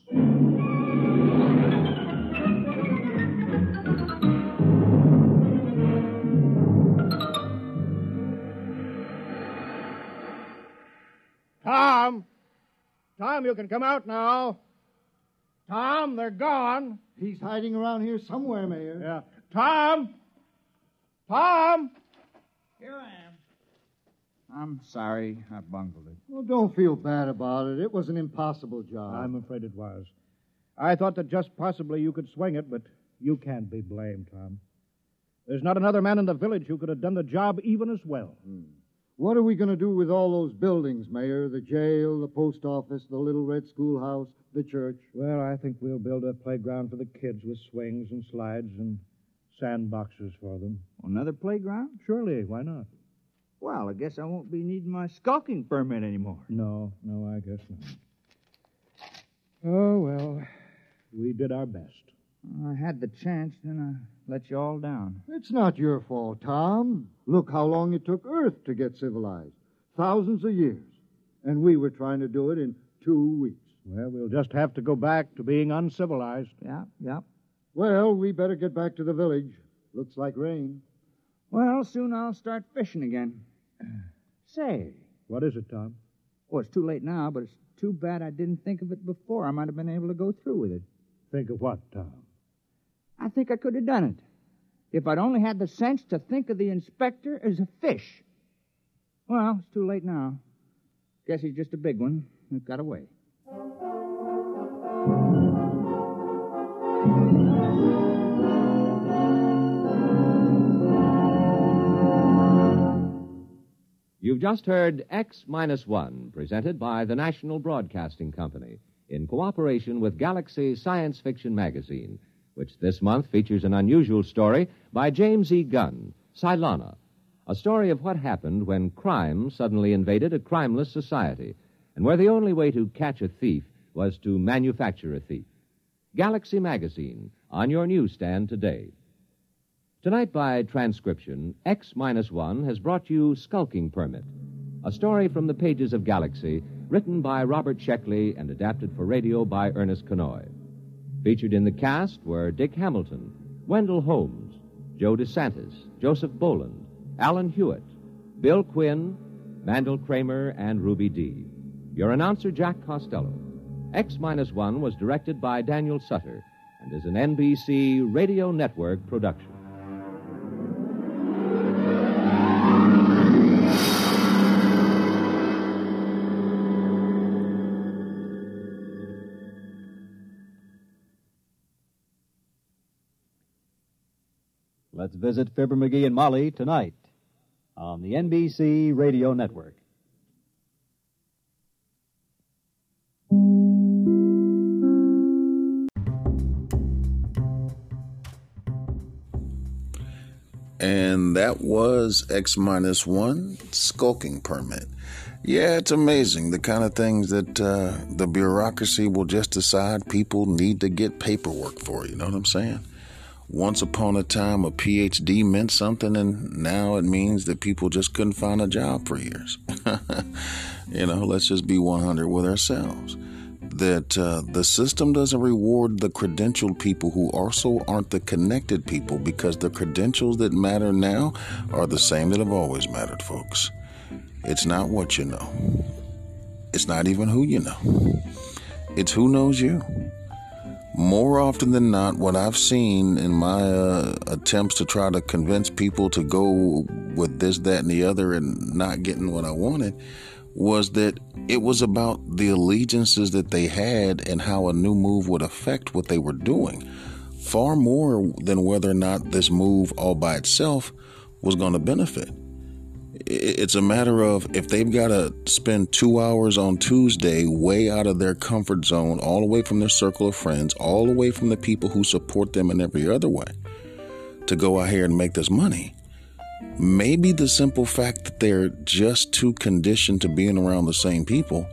Tom! Tom, you can come out now. Tom, they're gone. He's hiding around here somewhere, Mayor. Yeah. Tom! Tom! Here I am. I'm sorry I bungled it. Well, don't feel bad about it. It was an impossible job. I'm afraid it was. I thought that just possibly you could swing it, but you can't be blamed, Tom. There's not another man in the village who could have done the job even as well. Hmm. What are we going to do with all those buildings, Mayor? The jail, the post office, the little red schoolhouse, the church? Well, I think we'll build a playground for the kids with swings and slides and sandboxes for them. Another playground? Surely, why not? Well, I guess I won't be needing my skulking permit anymore. No, no, I guess not. Oh, well, we did our best. I had the chance, then I let you all down. It's not your fault, Tom. Look how long it took Earth to get civilized. Thousands of years. And we were trying to do it in two weeks. Well, we'll just have to go back to being uncivilized. Yeah, yeah. Well, we better get back to the village. Looks like rain. Well, soon I'll start fishing again. Say, What is it, Tom? oh, it's too late now, but it's too bad I didn't think of it before. I might have been able to go through with it. Think of what, Tom? I think I could have done it. If I'd only had the sense to think of the inspector as a fish. Well, it's too late now. Guess he's just a big one that got away. You've just heard X Minus One, presented by the National Broadcasting Company in cooperation with Galaxy Science Fiction Magazine, which this month features an unusual story by James E. Gunn, Cylana, a story of what happened when crime suddenly invaded a crimeless society, and where the only way to catch a thief was to manufacture a thief. Galaxy Magazine, on your newsstand today. Tonight, by transcription, X minus one has brought you Skulking Permit, a story from the pages of Galaxy, written by Robert Sheckley and adapted for radio by Ernest Kinoy. Featured in the cast were Dick Hamilton, Wendell Holmes, Joe DeSantis, Joseph Boland, Alan Hewitt, Bill Quinn, Mandel Kramer, and Ruby Dee. Your announcer, Jack Costello. X 1 was directed by Daniel Sutter and is an NBC Radio Network production. Let's visit Fibber McGee and Molly tonight on the NBC Radio Network. And that was X minus one skulking permit. Yeah, it's amazing the kind of things that uh, the bureaucracy will just decide people need to get paperwork for. You know what I'm saying? Once upon a time, a PhD meant something, and now it means that people just couldn't find a job for years. you know, let's just be 100 with ourselves. That uh, the system doesn't reward the credentialed people who also aren't the connected people because the credentials that matter now are the same that have always mattered, folks. It's not what you know, it's not even who you know, it's who knows you more often than not, what I've seen in my uh, attempts to try to convince people to go with this, that, and the other and not getting what I wanted was that it was about the allegiances that they had and how a new move would affect what they were doing, far more than whether or not this move all by itself was going to benefit it's a matter of if they've got to spend two hours on Tuesday way out of their comfort zone, all away from their circle of friends, all away from the people who support them in every other way, to go out here and make this money. Maybe the simple fact that they're just too conditioned to being around the same people,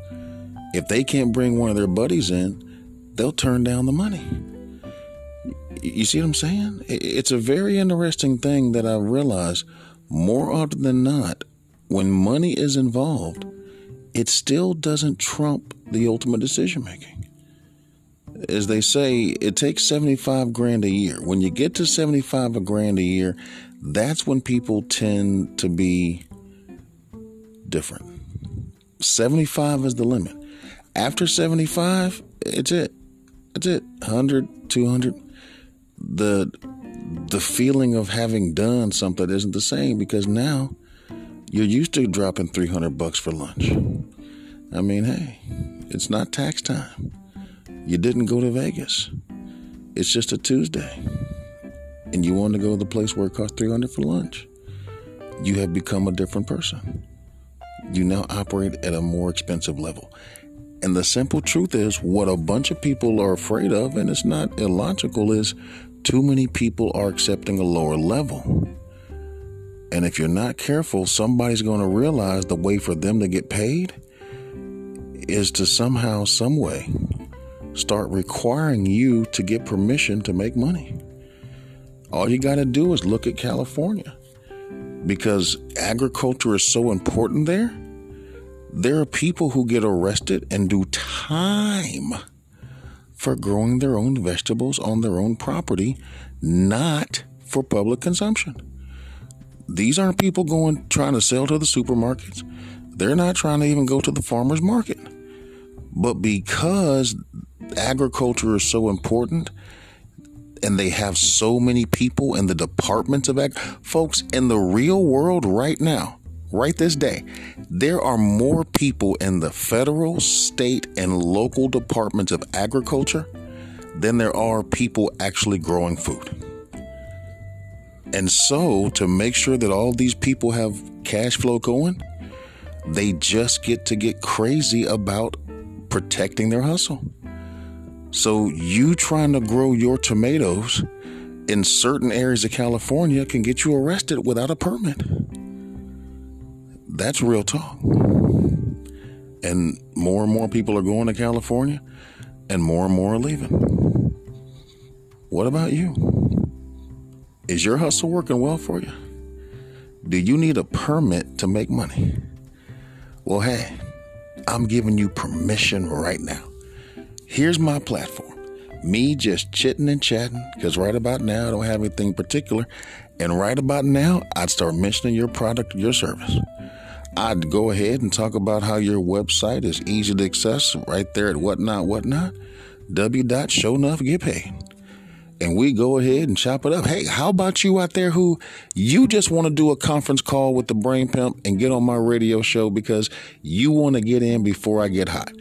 if they can't bring one of their buddies in, they'll turn down the money. You see what I'm saying? It's a very interesting thing that I realize more often than not, when money is involved, it still doesn't trump the ultimate decision making. As they say, it takes 75 grand a year. When you get to 75 a grand a year, that's when people tend to be different. 75 is the limit. After 75, it's it. That's it. 100, 200. The the feeling of having done something isn't the same because now you're used to dropping 300 bucks for lunch. I mean, hey, it's not tax time. You didn't go to Vegas. It's just a Tuesday. And you want to go to the place where it costs 300 for lunch. You have become a different person. You now operate at a more expensive level. And the simple truth is, what a bunch of people are afraid of, and it's not illogical, is too many people are accepting a lower level. And if you're not careful, somebody's going to realize the way for them to get paid is to somehow, some way, start requiring you to get permission to make money. All you got to do is look at California. Because agriculture is so important there, there are people who get arrested and do time for growing their own vegetables on their own property, not for public consumption. These aren't people going trying to sell to the supermarkets. They're not trying to even go to the farmer's market. But because agriculture is so important and they have so many people in the departments of ag, folks, in the real world right now, right this day, there are more people in the federal, state, and local departments of agriculture than there are people actually growing food. And so, to make sure that all these people have cash flow going, they just get to get crazy about protecting their hustle. So, you trying to grow your tomatoes in certain areas of California can get you arrested without a permit. That's real talk. And more and more people are going to California, and more and more are leaving. What about you? Is your hustle working well for you? Do you need a permit to make money? Well, hey, I'm giving you permission right now. Here's my platform. Me just chitting and chatting, because right about now I don't have anything particular. And right about now, I'd start mentioning your product your service. I'd go ahead and talk about how your website is easy to access right there at whatnot whatnot. Paid. And we go ahead and chop it up. Hey, how about you out there who you just want to do a conference call with the brain pimp and get on my radio show because you want to get in before I get hot?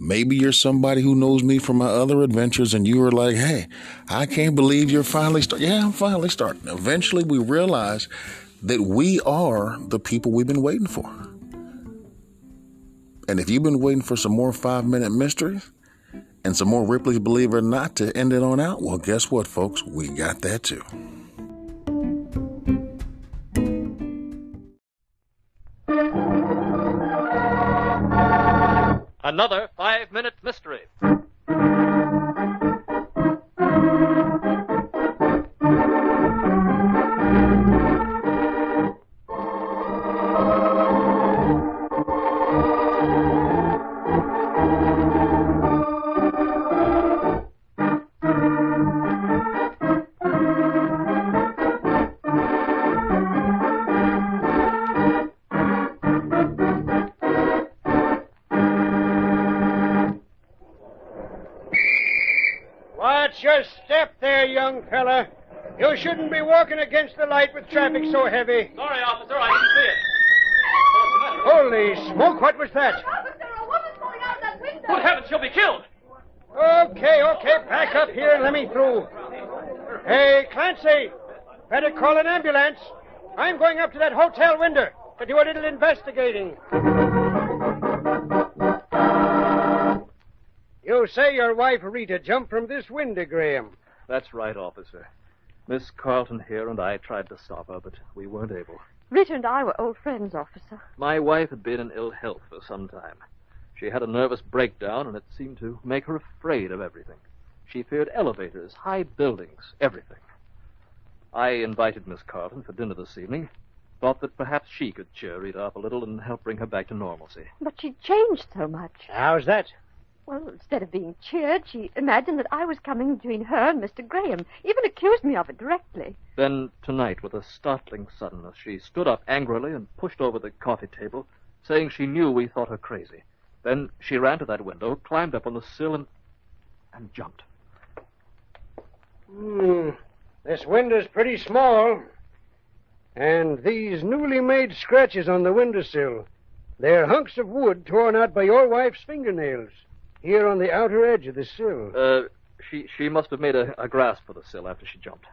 Maybe you're somebody who knows me from my other adventures and you were like, hey, I can't believe you're finally starting. Yeah, I'm finally starting. Eventually, we realize that we are the people we've been waiting for. And if you've been waiting for some more five minute mysteries and some more Ripley's Believe It or Not to end it on out, well, guess what, folks? We got that too. Another five minute mystery. Shouldn't be walking against the light with traffic so heavy. Sorry, officer, I didn't see it. Holy smoke, what was that? Officer, a woman's going out that window. Good heavens, she'll be killed. Okay, okay, back up here and let me through. Hey, Clancy, better call an ambulance. I'm going up to that hotel window to do a little investigating. You say your wife Rita jumped from this window, Graham. That's right, officer. Miss Carlton here and I tried to stop her, but we weren't able. Rita and I were old friends, officer. My wife had been in ill health for some time. She had a nervous breakdown, and it seemed to make her afraid of everything. She feared elevators, high buildings, everything. I invited Miss Carlton for dinner this evening. Thought that perhaps she could cheer Rita up a little and help bring her back to normalcy. But she changed so much. How's that? Well, instead of being cheered, she imagined that I was coming between her and Mr. Graham. Even accused me of it directly. Then, tonight, with a startling suddenness, she stood up angrily and pushed over the coffee table, saying she knew we thought her crazy. Then she ran to that window, climbed up on the sill, and. and jumped. Hmm. This window's pretty small. And these newly made scratches on the windowsill, they're hunks of wood torn out by your wife's fingernails, here on the outer edge of the sill. Uh, she, she must have made a, a grasp for the sill after she jumped.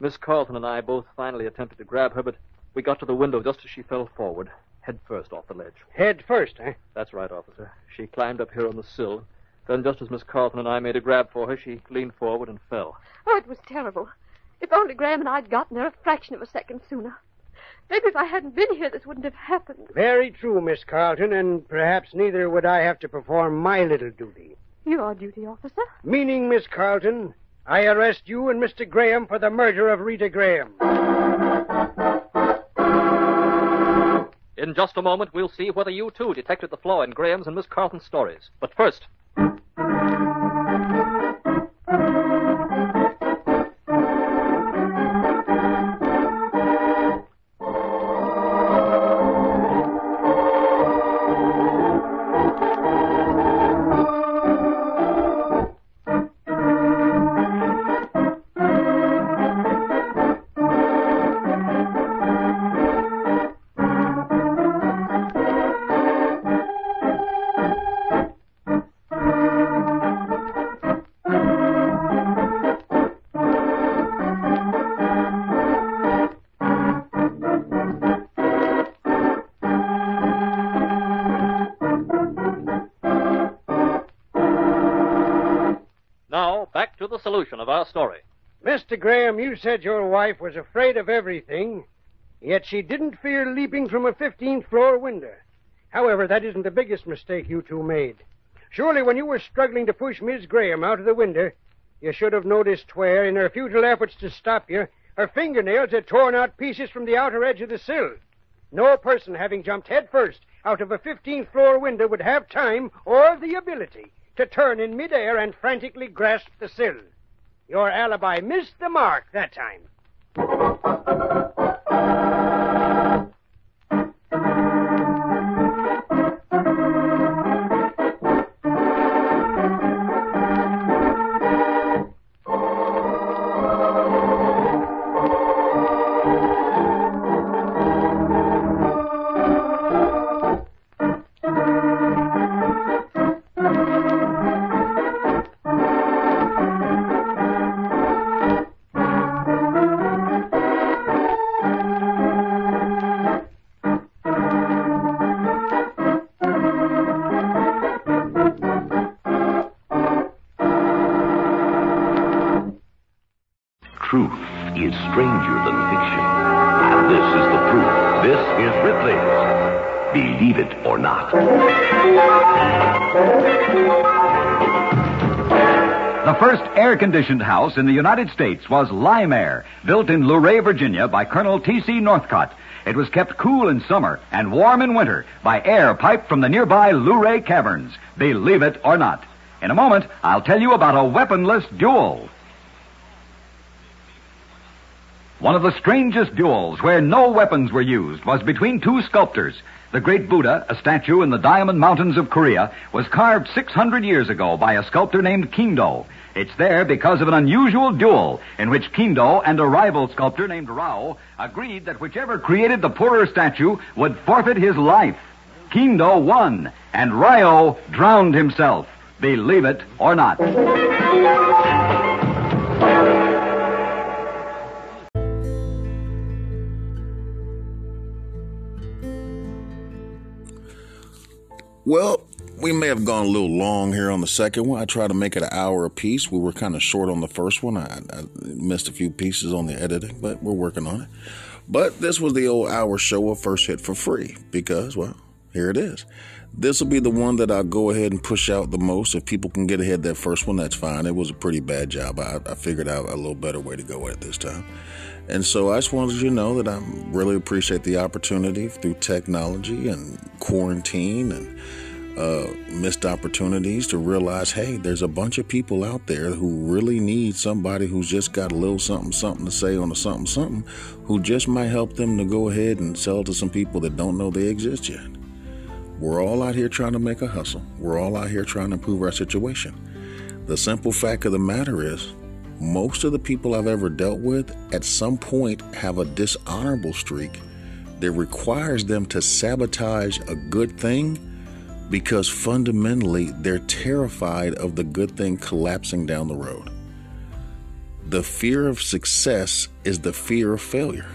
Miss Carlton and I both finally attempted to grab her, but we got to the window just as she fell forward, head first off the ledge. Head first, eh? That's right, officer. She climbed up here on the sill. Then, just as Miss Carlton and I made a grab for her, she leaned forward and fell. Oh, it was terrible. If only Graham and I'd gotten there a fraction of a second sooner. Maybe if I hadn't been here, this wouldn't have happened. Very true, Miss Carlton, and perhaps neither would I have to perform my little duty. Your duty, officer? Meaning, Miss Carlton, I arrest you and Mr. Graham for the murder of Rita Graham. In just a moment, we'll see whether you too detected the flaw in Graham's and Miss Carlton's stories. But first. Story. Mr. Graham, you said your wife was afraid of everything, yet she didn't fear leaping from a 15th floor window. However, that isn't the biggest mistake you two made. Surely, when you were struggling to push Miss Graham out of the window, you should have noticed where, in her futile efforts to stop you, her fingernails had torn out pieces from the outer edge of the sill. No person having jumped head first out of a 15th floor window would have time or the ability to turn in midair and frantically grasp the sill. Your alibi missed the mark that time. First air conditioned house in the United States was Limair, built in Luray, Virginia by Colonel T.C. Northcott. It was kept cool in summer and warm in winter by air piped from the nearby Luray caverns. Believe it or not. In a moment, I'll tell you about a weaponless duel. One of the strangest duels where no weapons were used was between two sculptors. The great Buddha, a statue in the Diamond Mountains of Korea, was carved 600 years ago by a sculptor named Kindo. It's there because of an unusual duel in which Kindo and a rival sculptor named Rao agreed that whichever created the poorer statue would forfeit his life. Kindo won, and Rao drowned himself. Believe it or not. Well, we may have gone a little long here on the second one. I tried to make it an hour a piece. We were kind of short on the first one. I, I missed a few pieces on the editing, but we're working on it. But this was the old hour show of First Hit for free because, well, here it is. This will be the one that I'll go ahead and push out the most. If people can get ahead that first one, that's fine. It was a pretty bad job. I, I figured out a little better way to go at it this time. And so I just wanted you to know that I really appreciate the opportunity through technology and quarantine and uh, missed opportunities to realize hey, there's a bunch of people out there who really need somebody who's just got a little something, something to say on a something, something, who just might help them to go ahead and sell to some people that don't know they exist yet. We're all out here trying to make a hustle. We're all out here trying to improve our situation. The simple fact of the matter is, most of the people I've ever dealt with at some point have a dishonorable streak that requires them to sabotage a good thing because fundamentally they're terrified of the good thing collapsing down the road. The fear of success is the fear of failure.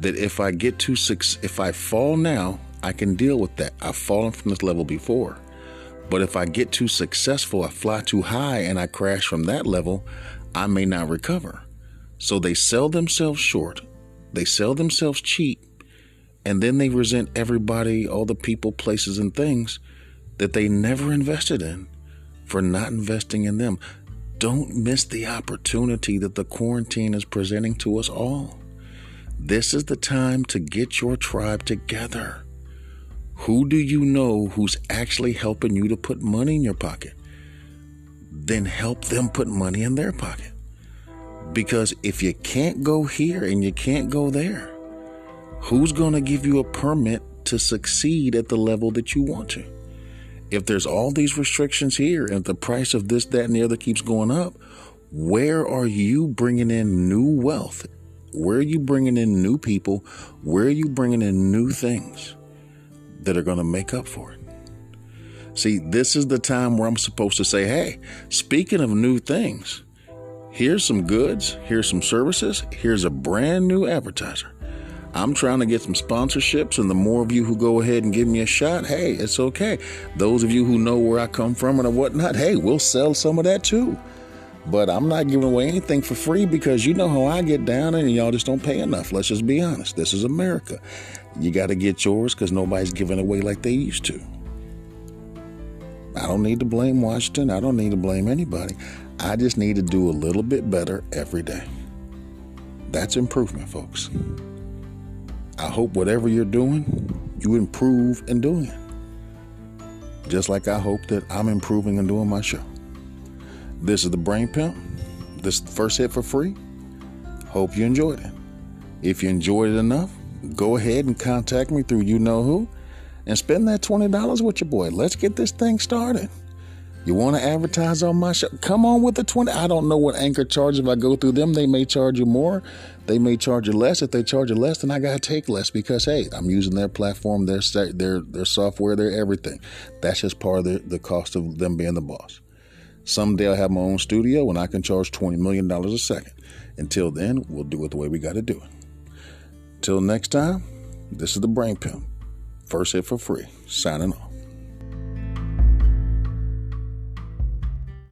That if I get too if I fall now, I can deal with that. I've fallen from this level before. But if I get too successful, I fly too high and I crash from that level, I may not recover. So they sell themselves short, they sell themselves cheap, and then they resent everybody, all the people, places, and things that they never invested in for not investing in them. Don't miss the opportunity that the quarantine is presenting to us all. This is the time to get your tribe together. Who do you know who's actually helping you to put money in your pocket? Then help them put money in their pocket. Because if you can't go here and you can't go there, who's going to give you a permit to succeed at the level that you want to? If there's all these restrictions here and the price of this, that, and the other keeps going up, where are you bringing in new wealth? Where are you bringing in new people? Where are you bringing in new things that are going to make up for it? See, this is the time where I'm supposed to say, hey, speaking of new things, here's some goods, here's some services, here's a brand new advertiser. I'm trying to get some sponsorships, and the more of you who go ahead and give me a shot, hey, it's okay. Those of you who know where I come from and whatnot, hey, we'll sell some of that too. But I'm not giving away anything for free because you know how I get down and y'all just don't pay enough. Let's just be honest. This is America. You got to get yours because nobody's giving away like they used to. I don't need to blame Washington. I don't need to blame anybody. I just need to do a little bit better every day. That's improvement, folks. I hope whatever you're doing, you improve in doing it. Just like I hope that I'm improving and doing my show. This is the Brain Pimp. This first hit for free. Hope you enjoyed it. If you enjoyed it enough, go ahead and contact me through you know who and spend that $20 with your boy. Let's get this thing started. You want to advertise on my show? Come on with the 20. I don't know what Anchor charges. If I go through them, they may charge you more. They may charge you less. If they charge you less, then I got to take less because, hey, I'm using their platform, their, their, their software, their everything. That's just part of the, the cost of them being the boss. Someday I'll have my own studio and I can charge $20 million a second. Until then, we'll do it the way we got to do it. Till next time, this is the Brain Pimp. First hit for free. Signing off.